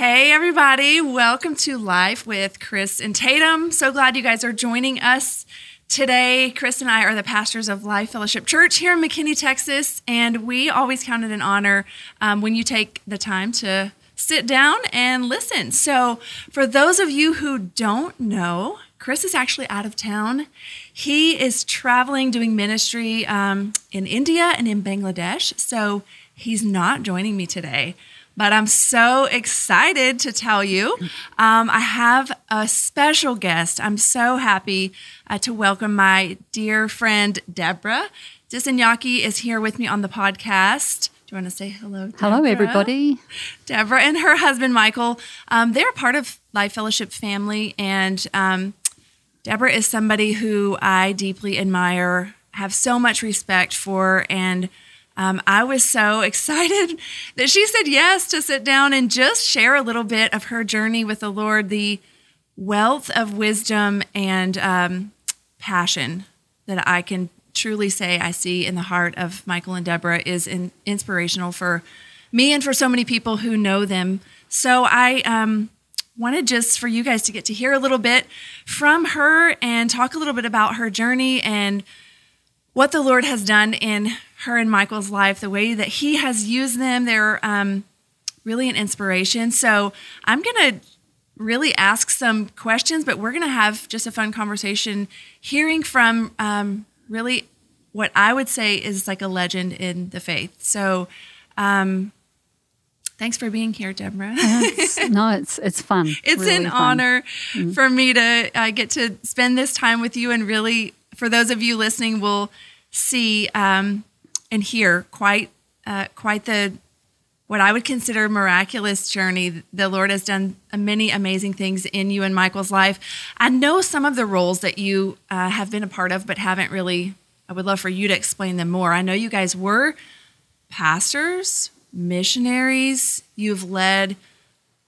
Hey, everybody. Welcome to Life with Chris and Tatum. So glad you guys are joining us today. Chris and I are the pastors of Life Fellowship Church here in McKinney, Texas. And we always count it an honor um, when you take the time to sit down and listen. So, for those of you who don't know, Chris is actually out of town. He is traveling, doing ministry um, in India and in Bangladesh. So, he's not joining me today but I'm so excited to tell you. Um, I have a special guest. I'm so happy uh, to welcome my dear friend, Deborah. Dissanayake is here with me on the podcast. Do you want to say hello? Deborah? Hello, everybody. Deborah and her husband, Michael. Um, they're part of Life Fellowship family. And um, Deborah is somebody who I deeply admire, have so much respect for, and um, I was so excited that she said yes to sit down and just share a little bit of her journey with the Lord, the wealth of wisdom and um, passion that I can truly say I see in the heart of Michael and Deborah is in, inspirational for me and for so many people who know them. So I um, wanted just for you guys to get to hear a little bit from her and talk a little bit about her journey and what the Lord has done in her and Michael's life, the way that he has used them. They're um, really an inspiration. So I'm going to really ask some questions, but we're going to have just a fun conversation hearing from um, really what I would say is like a legend in the faith. So, um, thanks for being here, Deborah. it's, no, it's it's fun. It's really an fun. honor mm-hmm. for me to uh, get to spend this time with you, and really, for those of you listening, will see um, and hear quite uh, quite the what I would consider miraculous journey. The Lord has done many amazing things in you and Michael's life. I know some of the roles that you uh, have been a part of, but haven't really. I would love for you to explain them more. I know you guys were pastors, missionaries. You've led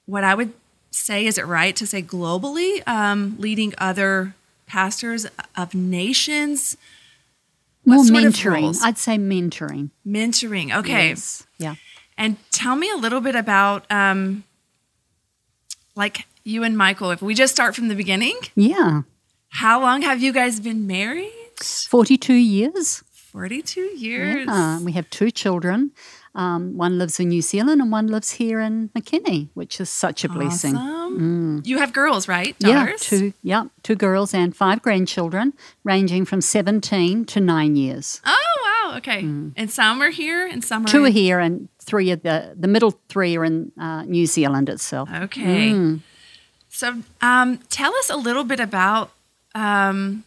what I would say, is it right to say globally, um, leading other pastors of nations more mentoring. I'd say mentoring. Mentoring. Okay. Yes. Yeah. And tell me a little bit about, um, like you and Michael. If we just start from the beginning. Yeah. How long have you guys been married? Forty-two years. Forty-two years. Yeah. We have two children. Um, one lives in New Zealand and one lives here in McKinney, which is such a awesome. blessing. Mm. You have girls, right? Daughters? Yeah, two. Yeah, two girls and five grandchildren, ranging from seventeen to nine years. Oh wow! Okay, mm. and some are here, and some are two are here, and three of the the middle three are in uh, New Zealand itself. Okay. Mm. So, um, tell us a little bit about um,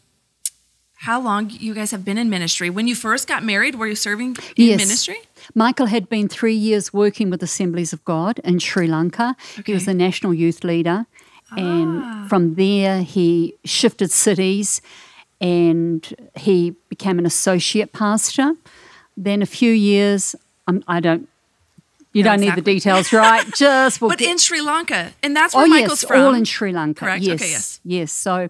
how long you guys have been in ministry. When you first got married, were you serving in yes. ministry? Michael had been three years working with Assemblies of God in Sri Lanka. Okay. He was the national youth leader. Ah. And from there, he shifted cities and he became an associate pastor. Then a few years, um, I don't you no, don't exactly. need the details, right? Just we'll but get... in Sri Lanka, and that's where oh, Michael's yes, from. all in Sri Lanka. Correct. Yes, okay, yes, yes. So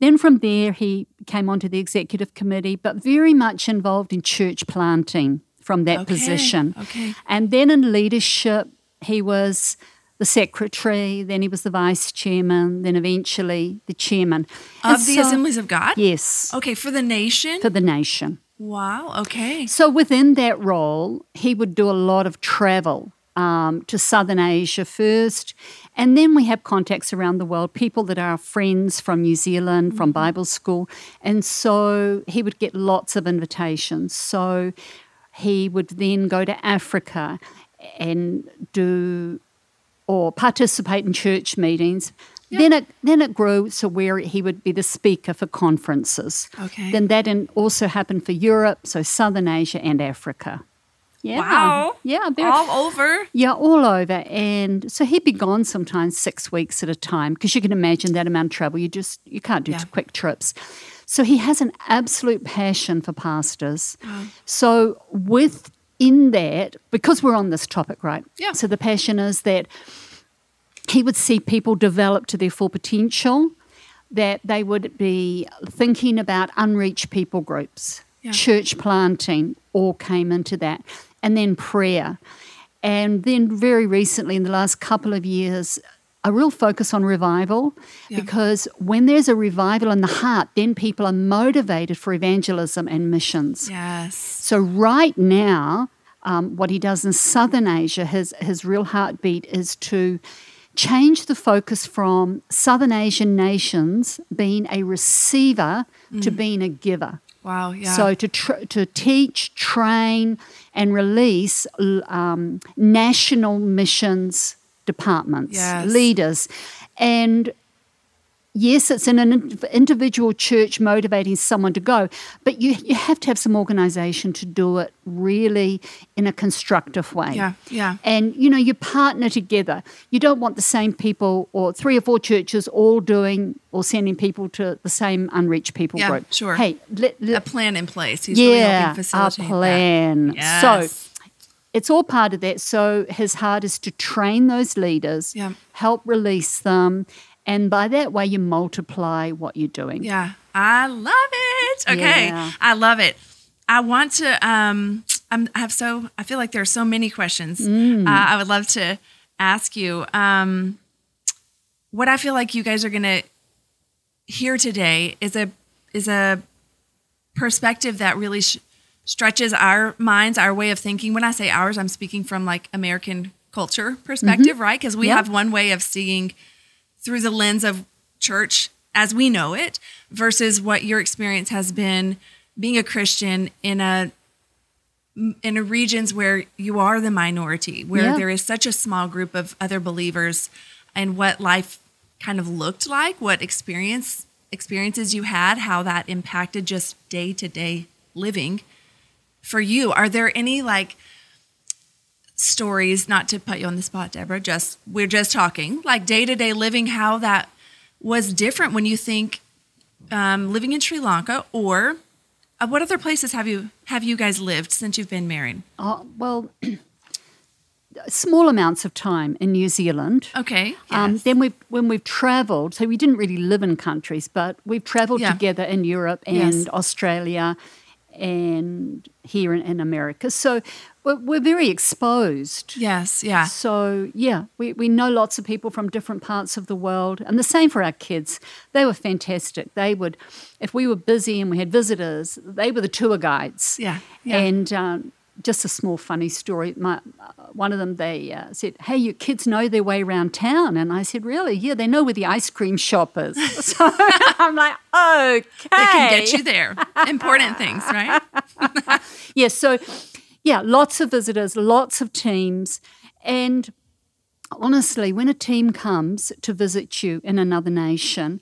then from there, he came onto the executive committee, but very much involved in church planting from that okay, position. Okay. And then in leadership, he was the secretary, then he was the vice chairman, then eventually the chairman. Of and the so, Assemblies of God? Yes. Okay, for the nation? For the nation. Wow, okay. So within that role, he would do a lot of travel um, to Southern Asia first. And then we have contacts around the world, people that are friends from New Zealand, mm-hmm. from Bible school. And so he would get lots of invitations. So he would then go to Africa and do or participate in church meetings. Yep. Then it then it grew to where he would be the speaker for conferences. Okay. Then that also happened for Europe, so Southern Asia and Africa. Yeah. Wow. Yeah, All over. yeah, all over. And so he'd be gone sometimes six weeks at a time because you can imagine that amount of travel. You just you can't do Yeah. quick trips. So he has an absolute passion for pastors. Mm. So within that, because we're on this topic, right? Yeah. So the passion is that he would see people develop to their full potential, that they would be thinking about unreached people groups, Yeah. church planting, all came into that, and then prayer. And then very recently, in the last couple of years, a real focus on revival Yeah. because when there's a revival in the heart, then people are motivated for evangelism and missions. Yes. So right now, um, what he does in Southern Asia, his his real heartbeat is to change the focus from Southern Asian nations being a receiver to being a giver. Wow. Yeah. So to tr- to teach, train, and release um, national missions departments, Yes. leaders, and yes, it's in an individual church motivating someone to go, but you you have to have some organisation to do it really in a constructive way. Yeah, yeah. And you know, you partner together. You don't want the same people or three or four churches all doing or sending people to the same unreached people Yeah, group. sure. Hey, let, a plan in place. He's really yeah, helping a plan. That. So it's all part of that. So his heart is to train those leaders, Yeah. help release them, and by that way you multiply what you're doing. Yeah, I love it. Okay, Yeah. I love it. I want to. Um, I'm, I have so. I feel like there are so many questions. Mm. Uh, I would love to ask you. Um, what I feel like you guys are going to hear today is a is a perspective that really sh- stretches our minds, our way of thinking. When I say ours, I'm speaking from like American culture perspective, right? Because we Yeah. have one way of seeing through the lens of church as we know it versus what your experience has been being a Christian in a in a regions where you are the minority, where Yeah. there is such a small group of other believers and what life kind of looked like, what experience experiences you had, how that impacted just day-to-day living for you. Are there any like stories, not to put you on the spot, Deborah, just we're just talking, like day to day living, how that was different when you think um, living in Sri Lanka or uh, what other places have you have you guys lived since you've been married? Oh, well, small amounts of time in New Zealand. Okay. Um, yes. then we've when we've travelled, so we didn't really live in countries, but we've travelled Yeah. together in Europe and Yes. Australia and here in, in America. So we're, we're very exposed. yes. Yeah. So yeah, we, we know lots of people from different parts of the world, and the same for our kids. They were fantastic. They would, if we were busy and we had visitors, they were the tour guides. Yeah, yeah. And um, just a small funny story. My, uh, one of them, they uh, said, "Hey, your kids know their way around town," and I said, "Really? Yeah, they know where the ice cream shop is." So I'm like, "Okay." They can get you there. Important things, right? Yeah, so yeah, lots of visitors, lots of teams. And honestly, when a team comes to visit you in another nation,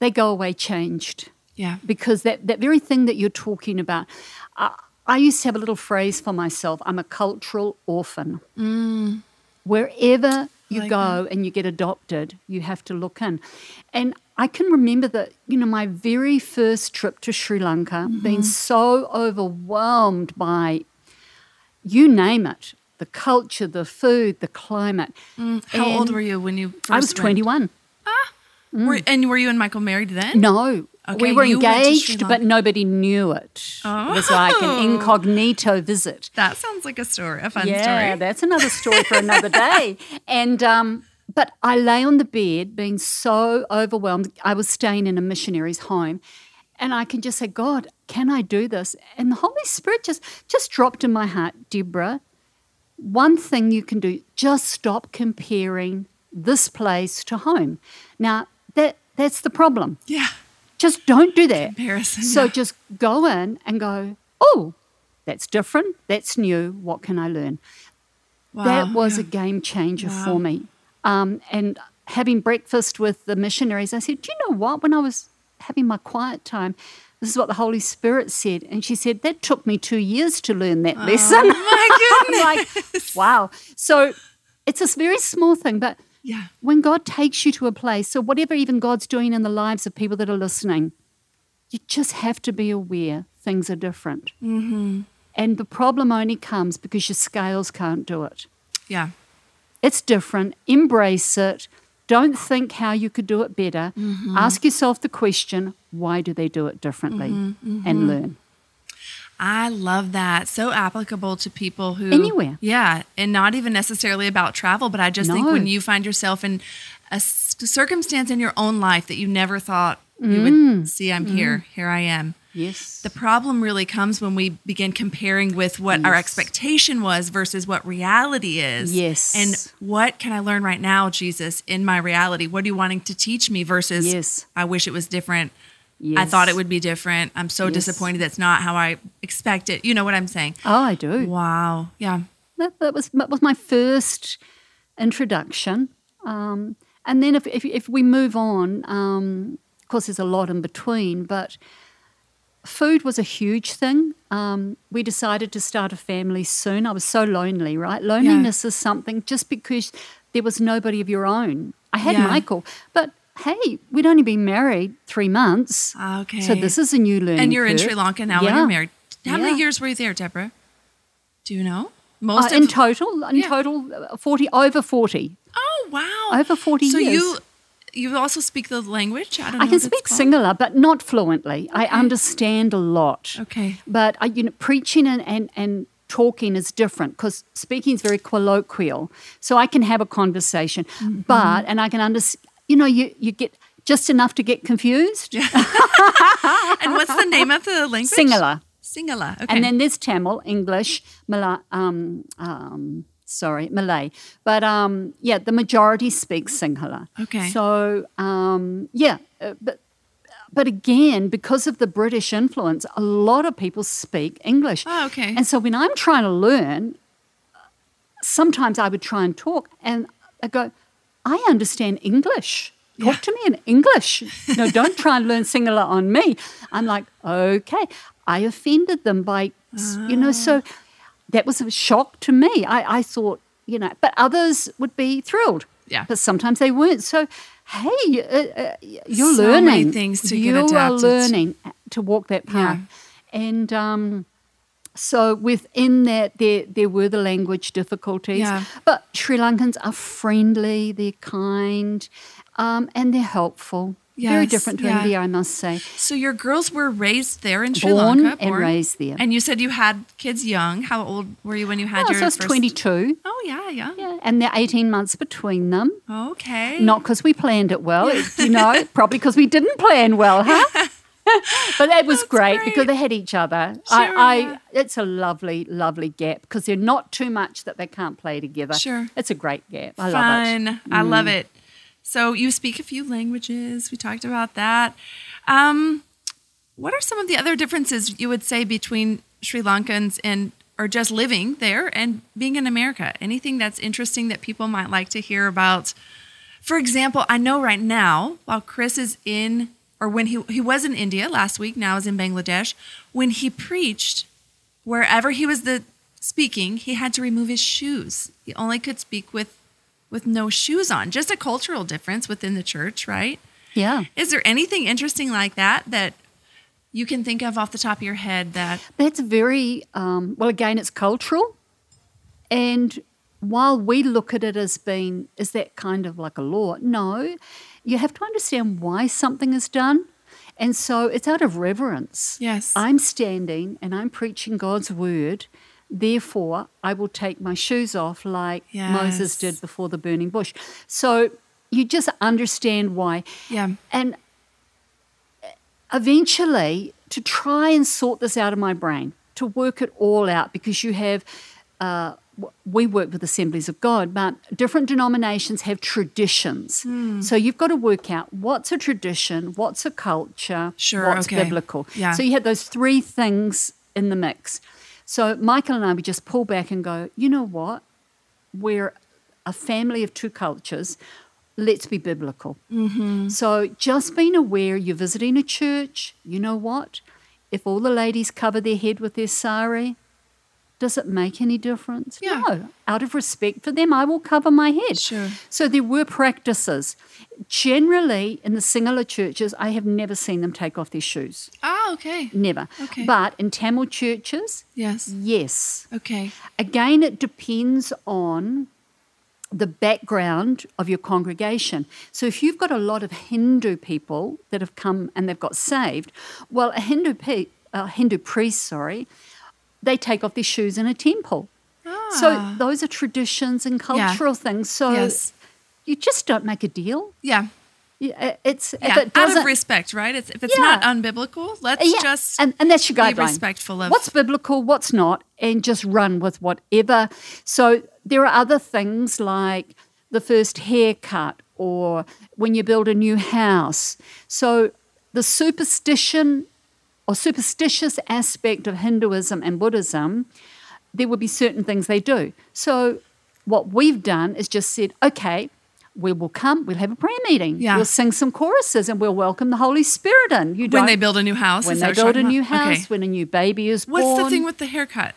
they go away changed Yeah. because that, that very thing that you're talking about. Uh, I used to have a little phrase for myself I'm a cultural orphan. Wherever you like go and you get adopted, you have to look in. And I can remember that, you know, my very first trip to Sri Lanka, being so overwhelmed by you name it the culture, the food, the climate. Mm, how old were you when you first I was went? 21. Ah, mm. Were, and were you and Michael married then? No. Okay, we were you went to engaged, but nobody knew it. It was like an Oh. incognito visit. That sounds like a story, a fun yeah, story. that's another story for another day. And um, but I lay on the bed, being so overwhelmed. I was staying in a missionary's home, and I can just say, God, can I do this? And the Holy Spirit just just dropped in my heart, Deborah. One thing you can do: just stop comparing this place to home. Now that that's the problem. yeah. Just don't do that. Comparison, So yeah. just go in and go, oh, that's different. That's new. What can I learn? Wow. that was yeah. a game changer Wow. for me. Um, and having breakfast with the missionaries, I said, do you know what? When I was having my quiet time, this is what the Holy Spirit said. And she said, That took me two years to learn that lesson. Oh, my I'm like, wow. So it's a very small thing, but Yeah. when God takes you to a place, so whatever even God's doing in the lives of people that are listening, you just have to be aware things are different. Mm-hmm. And the problem only comes because your scales can't do it. Yeah. It's different. Embrace it. Don't think how you could do it better. Mm-hmm. Ask yourself the question why do they do it differently? Mm-hmm, mm-hmm. And learn. I love that. So applicable to people who Anywhere. Yeah, and not even necessarily about travel, but I just think when you find yourself in a circumstance in your own life that you never thought you Mm. would see, I'm here. Here I am. Yes. The problem really comes when we begin comparing with what our expectation was versus what reality is. Yes. And what can I learn right now, Jesus, in my reality? What are you wanting to teach me versus Yes. I wish it was different. I thought it would be different. I'm so Yes. disappointed that's not how I expected. It. You know what I'm saying? Oh, I do. Wow. Yeah. that, that was that was my first introduction. Um, and then if, if if we move on, um, of course, there's a lot in between, but food was a huge thing. Um, we decided to start a family soon. I was so lonely, right? Loneliness is something just because there was nobody of your own. I had Yeah. Michael, but hey, we'd only been married three months. Okay. So this is a new learning. and you're in. Sri Lanka now and you're married. How Yeah. many years were you there, Deborah? Do you know? Uh, Most in total, in Yeah. total, uh, forty over forty. Oh wow. Over 40 so years. you you also speak the language? I don't know I can speak. Sinhala, but not fluently. I understand a lot. Okay. But I, you know, preaching and, and, and talking is different because speaking is very colloquial. So I can have a conversation, Mm-hmm. but and I can understand. You know, you you get just enough to get confused. And what's the name of the language? Sinhala, Sinhala. Okay. and then there's Tamil, English, Malay. Um, um, sorry, Malay. But um, yeah, the majority speak Sinhala. Okay. So um, yeah, uh, but but again, because of the British influence, a lot of people speak English. Oh, okay. And so when I'm trying to learn, sometimes I would try and talk, and I go, I understand English. Talk to me in English. No, don't try and learn Sinhala on me. I'm like, okay. I offended them by, you know, so that was a shock to me. I, I thought, you know, but others would be thrilled. Yeah. But sometimes they weren't. So, hey, uh, uh, you're So learning. many things to get you are learning to walk that path. Yeah. And um, so within that, there there were the language difficulties. Yeah. But Sri Lankans are friendly, they're kind, um, and they're helpful. Very different to yeah. India, I must say. So your girls were raised there in Sri Born Lanka, and raised there. And you said you had kids young. How old were you when you had Oh, your so I was first? 22. Oh yeah, yeah. Yeah, and they're 18 months between them. Okay. Not because we planned it well, it- you know, probably because we didn't plan well, huh? but that was great, great. because they had each other. Sure, I, I yeah. it's a lovely, lovely gap because they're not too much that they can't play together. Sure. it's a great gap. I love Fun. it. I love Mm. it. So you speak a few languages. We talked about that. Um, what are some of the other differences you would say between Sri Lankans and or just living there and being in America? Anything that's interesting that people might like to hear about? For example, I know right now while Chris is in or when he he was in India last week, now is in Bangladesh, when he preached wherever he was the speaking, he had to remove his shoes. He only could speak with with no shoes on. Just a cultural difference within the church, right? Yeah, Is there anything interesting like that that you can think of off the top of your head that that's very um, well. Again, it's cultural, and while we look at it as being is that kind of like a law, no, you have to understand why something is done. And so it's out of reverence. Yes. I'm standing and I'm preaching God's word. Therefore, I will take my shoes off like Moses did before the burning bush. So you just understand why. Yeah. And eventually, to try and sort this out of my brain, to work it all out, because you have, uh, we work with Assemblies of God, but different denominations have traditions. Hmm. So you've got to work out what's a tradition, what's a culture, Sure, what's okay. biblical. Yeah. So you have those three things in the mix. So Michael and I would just pull back and go, you know what? We're a family of two cultures. let's be biblical. Mm-hmm. So just being aware you're visiting a church, you know what? If all the ladies cover their head with their sari, does it make any difference? Yeah. No. Out of respect for them, I will cover my head. Sure. So there were practices. Generally, in the Sinhala churches, I have never seen them take off their shoes. Oh, okay. Never. Okay. But in Tamil churches, Yes. yes. Okay. Again, it depends on the background of your congregation. So if you've got a lot of Hindu people that have come and they've got saved, well, a Hindu, pe- a Hindu priest, sorry, they take off their shoes in a temple. So Ah. those are traditions and cultural things. So Yes. you just don't make a deal. Yeah. Yeah, It's Yeah. it Out of respect, right? It's, if it's Yeah. not unbiblical, let's yeah, just and, and that's your be respectful of what's biblical, what's not, and just run with whatever. So there are other things like the first haircut or when you build a new house. So the superstition or superstitious aspect of Hinduism and Buddhism, there will be certain things they do. So what we've done is just said, okay, we will come, we'll have a prayer meeting. Yeah. We'll sing some choruses and we'll welcome the Holy Spirit in. You when don't they build a new house. when they that what you're build a new house, Okay. when a new baby is What's born. What's the thing with the haircut?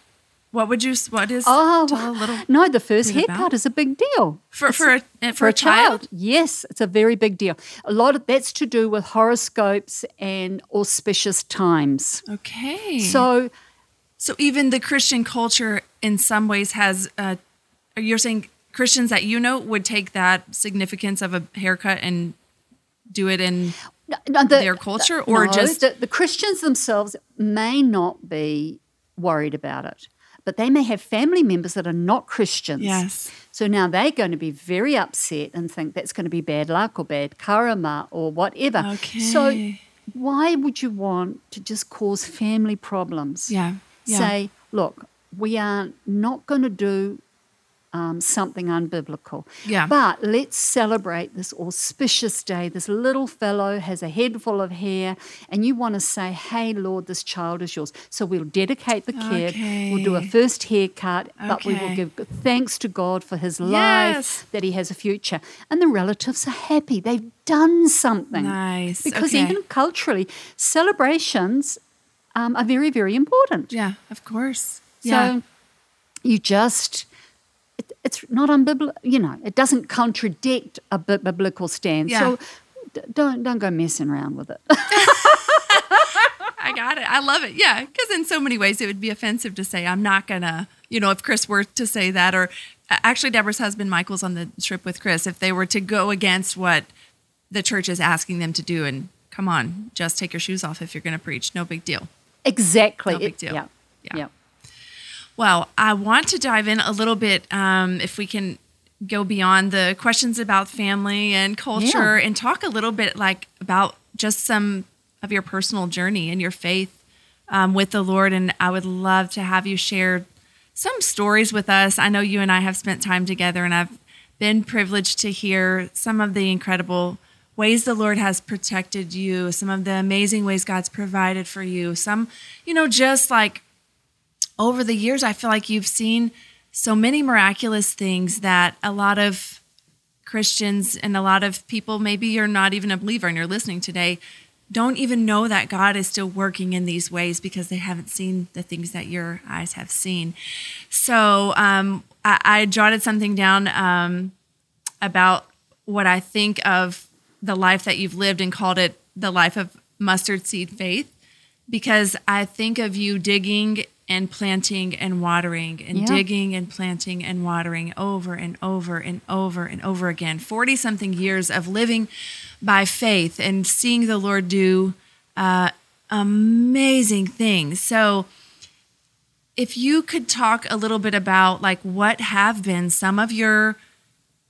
What would you? What is? Oh, a little no, the first haircut about? is a big deal. for for a, uh, for, For a child. yes, it's a very big deal. A lot of that's to do with horoscopes and auspicious times. Okay. So, so even the Christian culture, in some ways, has. Uh, you're saying Christians that you know would take that significance of a haircut and do it in no, no, the- their culture, or no, just the, the Christians themselves may not be worried about it, but they may have family members that are not Christians. yes. So now they're going to be very upset and think that's going to be bad luck or bad karma or whatever. Okay. So why would you want to just cause family problems? Yeah. Yeah. Say, look, we are not going to do um, something unbiblical. Yeah. But let's celebrate this auspicious day. This little fellow has a head full of hair, and you want to say, hey, Lord, this child is yours. So we'll dedicate the kid, we'll do a first haircut, but we will give thanks to God for his Yes. life, that he has a future. And the relatives are happy. They've done something. Nice. Because Okay. even culturally, celebrations um, are very, very important. Yeah. Of course. So yeah. you just, it's not unbiblical, you know, it doesn't contradict a biblical stance. Yeah. So d- don't, don't go messing around with it. I got it. I love it. Yeah, because in so many ways it would be offensive to say I'm not gonna. You know, if Chris were to say that, or actually Deborah's husband Michael's on the trip with Chris, if they were to go against what the church is asking them to do, and come on, just take your shoes off if you're going to preach. No big deal. exactly. No big It- deal. Yeah. Yeah. yeah. Well, I want to dive in a little bit, um, if we can go beyond the questions about family and culture, Yeah. and talk a little bit like about just some of your personal journey and your faith um, with the Lord. And I would love to have you share some stories with us. I know you and I have spent time together, and I've been privileged to hear some of the incredible ways the Lord has protected you, some of the amazing ways God's provided for you, some, you know, just like over the years, I feel like you've seen so many miraculous things that a lot of Christians and a lot of people, maybe you're not even a believer and you're listening today, don't even know that God is still working in these ways because they haven't seen the things that your eyes have seen. So um, I, I jotted something down um, about what I think of the life that you've lived and called it the life of mustard seed faith because I think of you digging and planting and watering and Yeah. digging and planting and watering over and over and over and over again. 40 something years of living by faith and seeing the Lord do uh, amazing things. So, if you could talk a little bit about like what have been some of your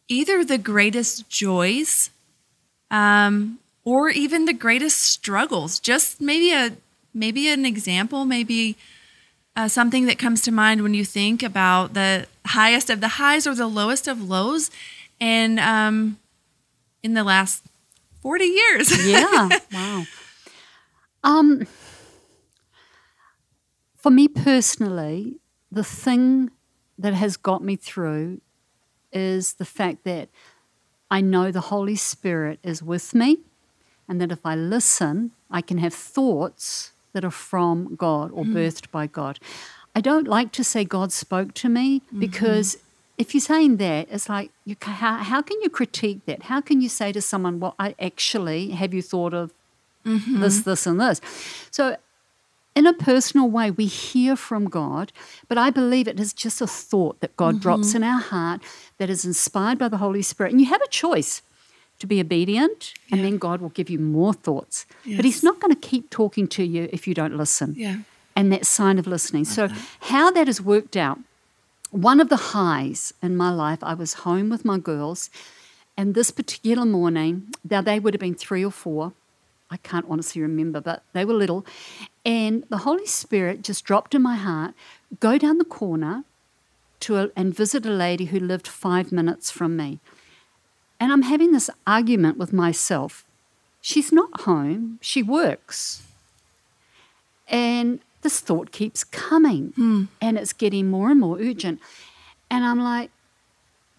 either the greatest joys um, or even the greatest struggles just maybe a maybe an example maybe uh, something that comes to mind when you think about the highest of the highs or the lowest of lows and um, in the last 40 years yeah. Wow. Um, for me personally, the thing that has got me through is the fact that I know the Holy Spirit is with me, and that if I listen, I can have thoughts that are from God or mm. birthed by God. I don't like to say God spoke to me mm-hmm. because if you're saying that, it's like, you, how, how can you critique that? How can you say to someone, well, I actually, have you thought of mm-hmm. this, this, and this? So, in a personal way, we hear from God, but I believe it is just a thought that God mm-hmm. drops in our heart that is inspired by the Holy Spirit. And you have a choice to be obedient, and then God will give you more thoughts. But He's not going to keep talking to you if you don't listen Yeah. and that sign of listening. So, how that has worked out, one of the highs in my life, I was home with my girls, and this particular morning, now they would have been three or four. I can't honestly remember, but they were little. And the Holy Spirit just dropped in my heart go down the corner to a, and visit a lady who lived five minutes from me. And I'm having this argument with myself. She's not home, she works. And this thought keeps coming hmm. and it's getting more and more urgent. And I'm like,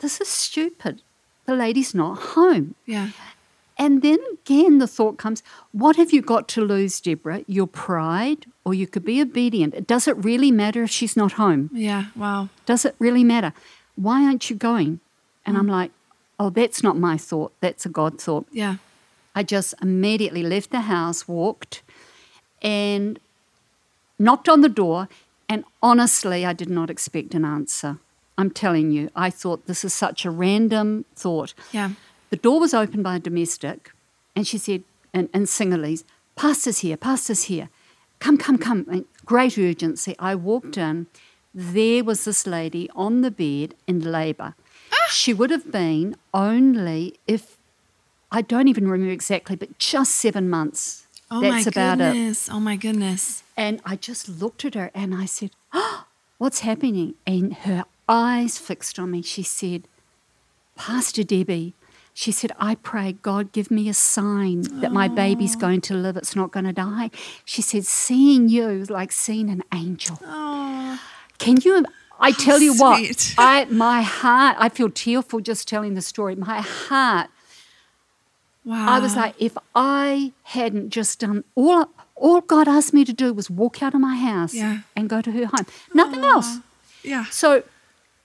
this is stupid. The lady's not home. Yeah. And then again, the thought comes, what have you got to lose, Deborah? Your pride, or you could be obedient. Does it really matter if she's not home? Yeah. Wow. Does it really matter? Why aren't you going? And hmm. I'm like, oh, that's not my thought. That's a God thought. Yeah. I just immediately left the house, walked, and knocked on the door. And honestly, I did not expect an answer. I'm telling you, I thought this is such a random thought. Yeah. The door was opened by a domestic, and she said in, in Sinhalese, Pastor's here, Pastor's here. Come, come, come. And great urgency. I walked in. There was this lady on the bed in labour. She would have been only, if I don't even remember exactly, but just seven months. Oh That's my about it. goodness. Oh my goodness. And I just looked at her and I said, oh, What's happening? And her eyes fixed on me. She said, Pastor Debbie, she said, I pray, God, give me a sign that my baby's oh. going to live. It's not going to die. She said, Seeing you is like seeing an angel. Oh. Can you? I tell you what. I my heart. I feel tearful just telling the story. My heart Wow. I was like, if I hadn't just done all, all God asked me to do was walk out of my house Yeah. and go to her home, nothing else. yeah. So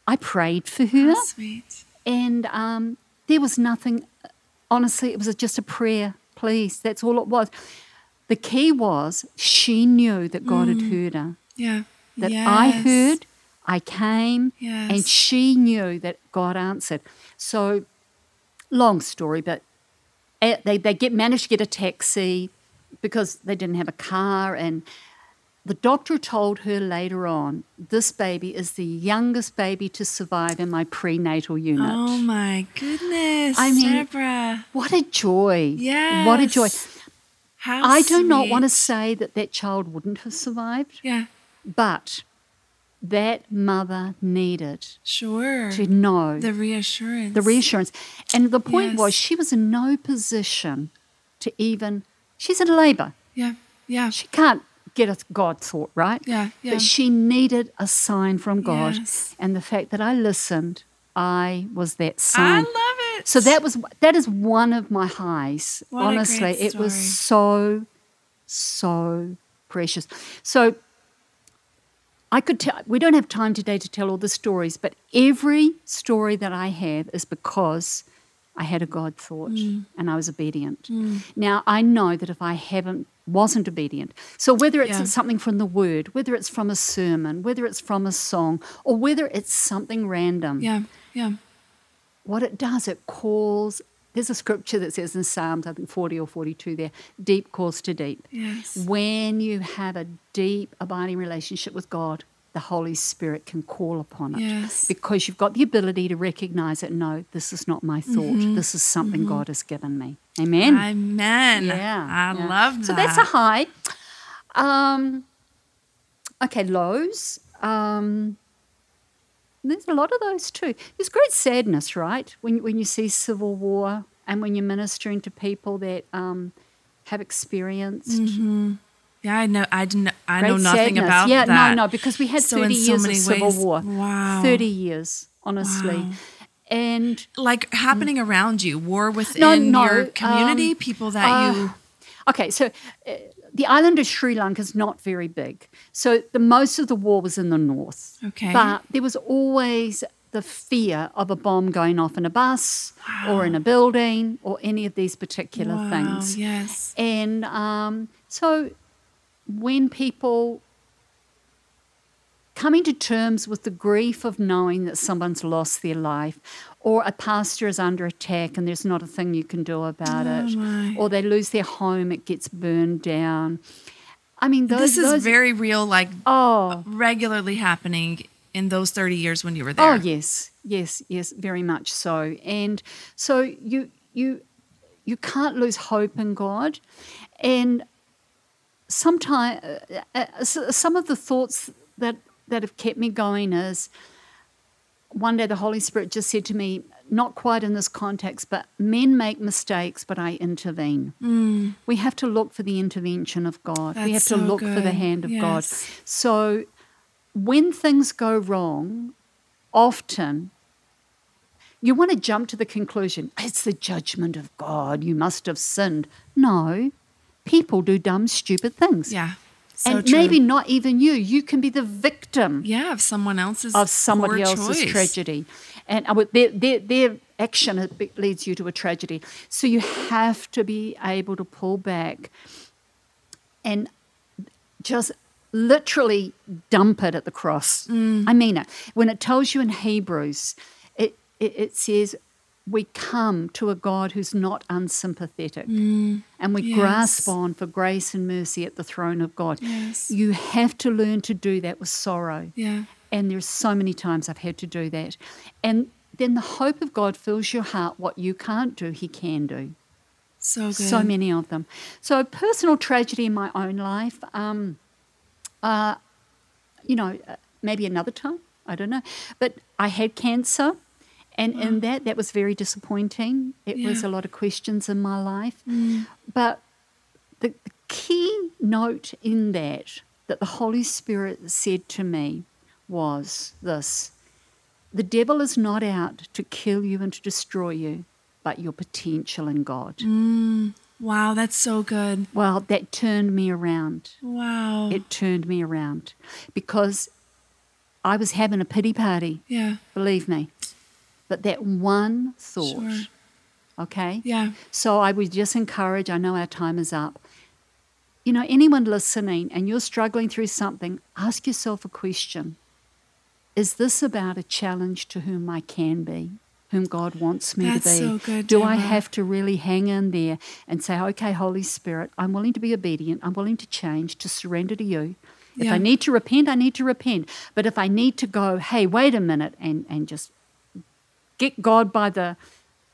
I prayed for her, How sweet. and um, there was nothing. Honestly, it was just a prayer. Please, that's all it was. The key was she knew that God had heard her. Yeah. That yes. I heard, I came, and she knew that God answered. So, long story, but eh, they they get managed to get a taxi because they didn't have a car, and the doctor told her later on, this baby is the youngest baby to survive in my prenatal unit. Oh my goodness. I mean, Deborah. What a joy! What a joy! How I do not want to say that that child wouldn't have survived, Yeah. but that mother needed Sure. to know the reassurance. the reassurance. And the point was, she was in no position to even, she's in labour. Yeah. Yeah. She can't get a God thought, right? Yeah, yeah. But she needed a sign from God. Yes. And the fact that I listened, I was that sign. I love it. So that was that is one of my highs. What Honestly, it was so so precious. So I could tell we don't have time today to tell all the stories, but every story that I have is because I had a God thought Mm. and I was obedient. Now I know that if I haven't wasn't obedient. So whether it's Yeah. something from the word, whether it's from a sermon, whether it's from a song, or whether it's something random, Yeah. Yeah. what it does, it calls. There's a scripture that says in Psalms, I think 40 or 42 there, deep calls to deep. Yes. When you have a deep, abiding relationship with God, the Holy Spirit can call upon it. Yes. Because you've got the ability to recognize it. No, this is not my thought. Mm-hmm. This is something God has given me. Amen. Amen. Yeah. I yeah. love that. So that's a high. Um, okay, lows. Um, there's a lot of those too. There's great sadness, right? When when you see civil war and when you're ministering to people that um, have experienced Yeah, I know. I didn't. I great know nothing sadness. about yeah, that. no, no, because we had So 30 so years of civil ways- war. Wow. 30 years, honestly. Wow. And like happening around you, war within no, your community, um, people that uh, you. Okay, so uh, the island of Sri Lanka is not very big. So the most of the war was in the north. Okay. But there was always the fear of a bomb going off in a bus or in a building or any of these particular Wow, things. yes. And um, so when people coming to terms with the grief of knowing that someone's lost their life or a pastor is under attack and there's not a thing you can do about Oh, it my. or they lose their home it gets burned down i mean those, This is those- very real, like oh regularly happening in those 30 years when you were there. Oh yes, yes, yes, very much so. And so you you you can't lose hope in God, and sometimes uh, uh, some of the thoughts that that have kept me going is one day the Holy Spirit just said to me, not quite in this context, but men make mistakes, but I intervene. Mm. We have to look for the intervention of God. we have to so look for the hand of God. So when things go wrong, often you want to jump to the conclusion it's the judgment of God. You must have sinned. No, people do dumb, stupid things. Yeah. So and true. maybe not even you. You can be the victim yeah, of someone else's of somebody else's choice. tragedy. And uh, their, their, their action leads you to a tragedy. So you have to be able to pull back and just literally dump it at the cross. Mm. I mean it. When it tells you in Hebrews, it, it, it says, we come to a God who's not unsympathetic and we Mm. Yes. grasp on for grace and mercy at the throne of God. Yes. You have to learn to do that with sorrow. Yeah. And there's so many times I've had to do that. And then the hope of God fills your heart. What you can't do, He can do. So good. So many of them. So personal tragedy in my own life. Um, uh, you know, uh, maybe another time. I don't know. But I had cancer. And in that, that was very disappointing. It was a lot of questions in my life. Mm. But the, the key note in that, that the Holy Spirit said to me, was this The devil is not out to kill you and to destroy you, but your potential in God. Mm. Wow, that's so good. Well, that turned me around. Wow. It turned me around because I was having a pity party, yeah. believe me. But that one thought, Sure. okay? Yeah. So I would just encourage, I know our time is up. You know, anyone listening and you're struggling through something, ask yourself a question Is this about a challenge to whom I can be, whom God wants me That's to be? so good, Do I have to really hang in there and say, Okay, Holy Spirit, I'm willing to be obedient, I'm willing to change, to surrender to you. If Yeah. I need to repent, I need to repent. But if I need to go, hey, wait a minute, and, and just get God by the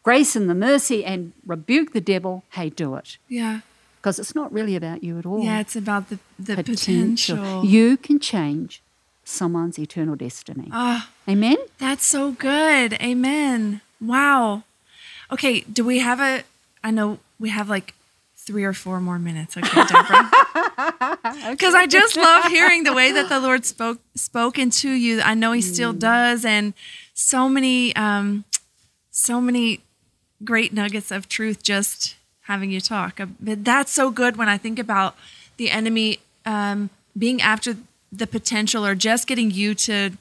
grace and the mercy and rebuke the devil, hey, do it. Yeah. Because it's not really about you at all. Yeah, it's about the, the potential. You can change someone's eternal destiny. Ah, Amen? that's so good. Amen. Wow. Okay, do we have a I know we have like three or four more minutes, okay, Deborah? Because I just love hearing the way that the Lord spoke spoke into you. I know He still does, and so many, um, so many great nuggets of truth just having you talk. Uh, But that's so good when I think about the enemy um, being after the potential or just getting you to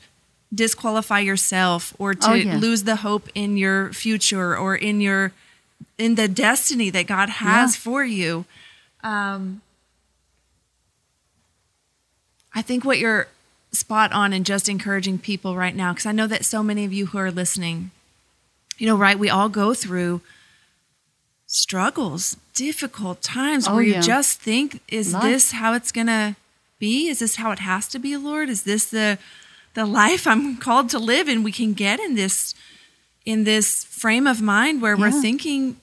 disqualify yourself or to Oh, yeah. lose the hope in your future or in your in the destiny that God has Yeah. for you. Um, I think what you're spot on and just encouraging people right now, because I know that so many of you who are listening, you know, right, we all go through struggles, difficult times Oh, where you yeah. just think, is Life. this how it's gonna be? Is this how it has to be, Lord? Is this the the life I'm called to live? And we can get in this in this frame of mind where we're thinking,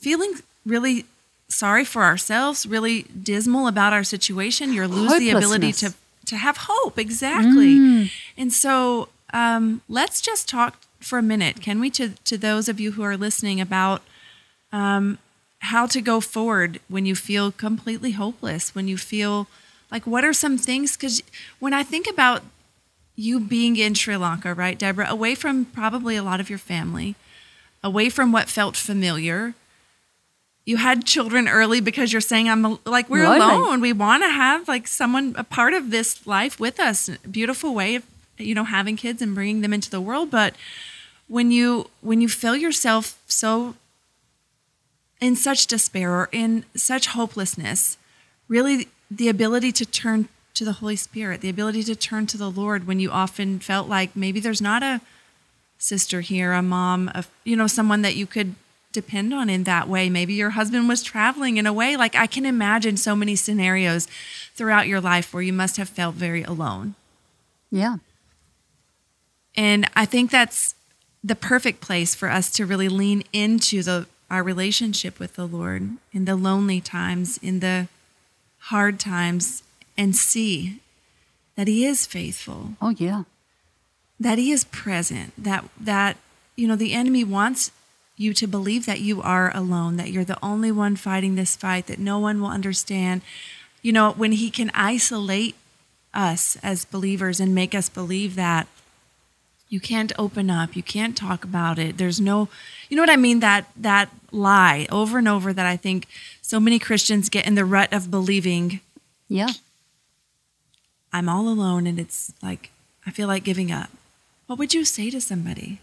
feeling really sorry for ourselves, really dismal about our situation. You lose the ability to. To have hope. Exactly. And so um, let's just talk for a minute, can we, to to those of you who are listening about um, how to go forward when you feel completely hopeless, when you feel like what are some things? Because when I think about you being in Sri Lanka, right, Deborah, away from probably a lot of your family, away from what felt familiar. You had children early because you're saying I'm like we're alone. We want to have like someone a part of this life with us. Beautiful way of you know having kids and bringing them into the world, but when you when you feel yourself so in such despair or in such hopelessness, really the ability to turn to the Holy Spirit, the ability to turn to the Lord when you often felt like maybe there's not a sister here, a mom, a, you know, someone that you could depend on in that way. Maybe your husband was traveling in a way. Like I can imagine so many scenarios throughout your life where you must have felt very alone. Yeah. And I think that's the perfect place for us to really lean into the our relationship with the Lord in the lonely times, in the hard times, and see that He is faithful, Oh, yeah. that He is present, that that you know the enemy wants you to believe that you are alone, that you're the only one fighting this fight, that no one will understand. You know, when he can isolate us as believers and make us believe that you can't open up, you can't talk about it. There's no you know what I mean that that lie over and over that I think so many Christians get in the rut of believing Yeah. I'm all alone and it's like I feel like giving up. What would you say to somebody?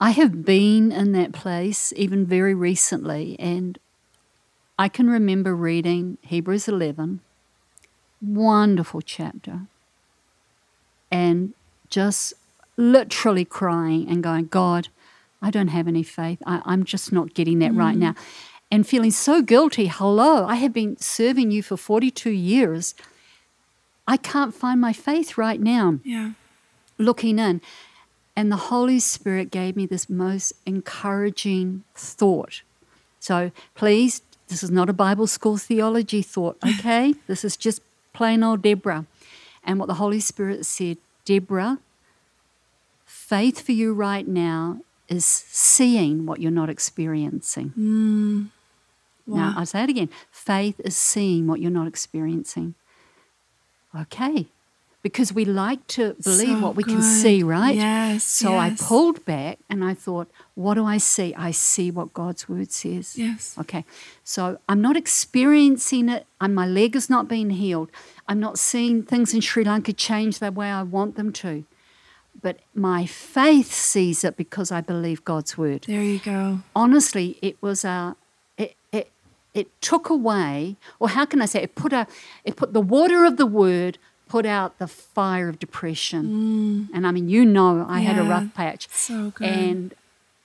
I have been in that place even very recently, and I can remember reading Hebrews 11, wonderful chapter, and just literally crying and going, God, I don't have any faith. I, I'm just not getting that right now. Mm. And feeling so guilty. Hello, I have been serving you for 42 years. I can't find my faith right now Yeah. looking in. And the Holy Spirit gave me this most encouraging thought. So please, this is not a Bible school theology thought, okay? this is just plain old Deborah. And what the Holy Spirit said, Deborah, faith for you right now is seeing what you're not experiencing. Mm. Now, I'll say it again faith is seeing what you're not experiencing. Okay. Because we like to believe So what we can see, right? Yes, So I pulled back and I thought, what do I see? I see what God's word says. Yes. Okay. So I'm not experiencing it. And my leg is not being healed. I'm not seeing things in Sri Lanka change the way I want them to. But my faith sees it because I believe God's word There you go. honestly, it was a it, it it took away, or how can I say, it put a it put the water of the word put out the fire of depression. Mm. And I mean, you know, I had a rough patch. so good. And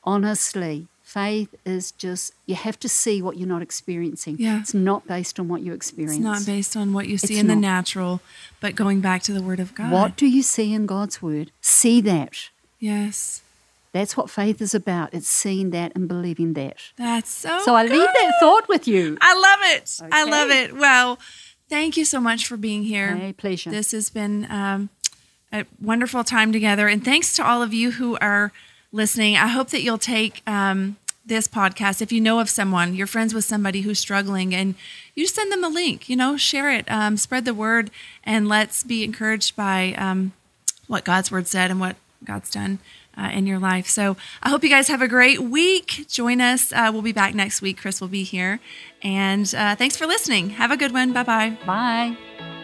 honestly, faith is just you have to see what you're not experiencing. Yeah. It's not based on what you experience. It's not based on what you see It's in the natural, but going back to the Word of God. What do you see in God's word? See that. Yes. That's what faith is about. It's seeing that and believing that. That's so So I leave that thought with you. I love it. I love it. Well, thank you so much for being here. Hey, pleasure. This has been um, a wonderful time together. And thanks to all of you who are listening. I hope that you'll take um, this podcast. If you know of someone, you're friends with somebody who's struggling, and you send them a link, you know, share it, um, spread the word, and let's be encouraged by um, what God's word said and what God's done. Uh, in your life. So I hope you guys have a great week. Join us. Uh, we'll be back next week. Chris will be here. And uh, thanks for listening. Have a good one. Bye bye. Bye.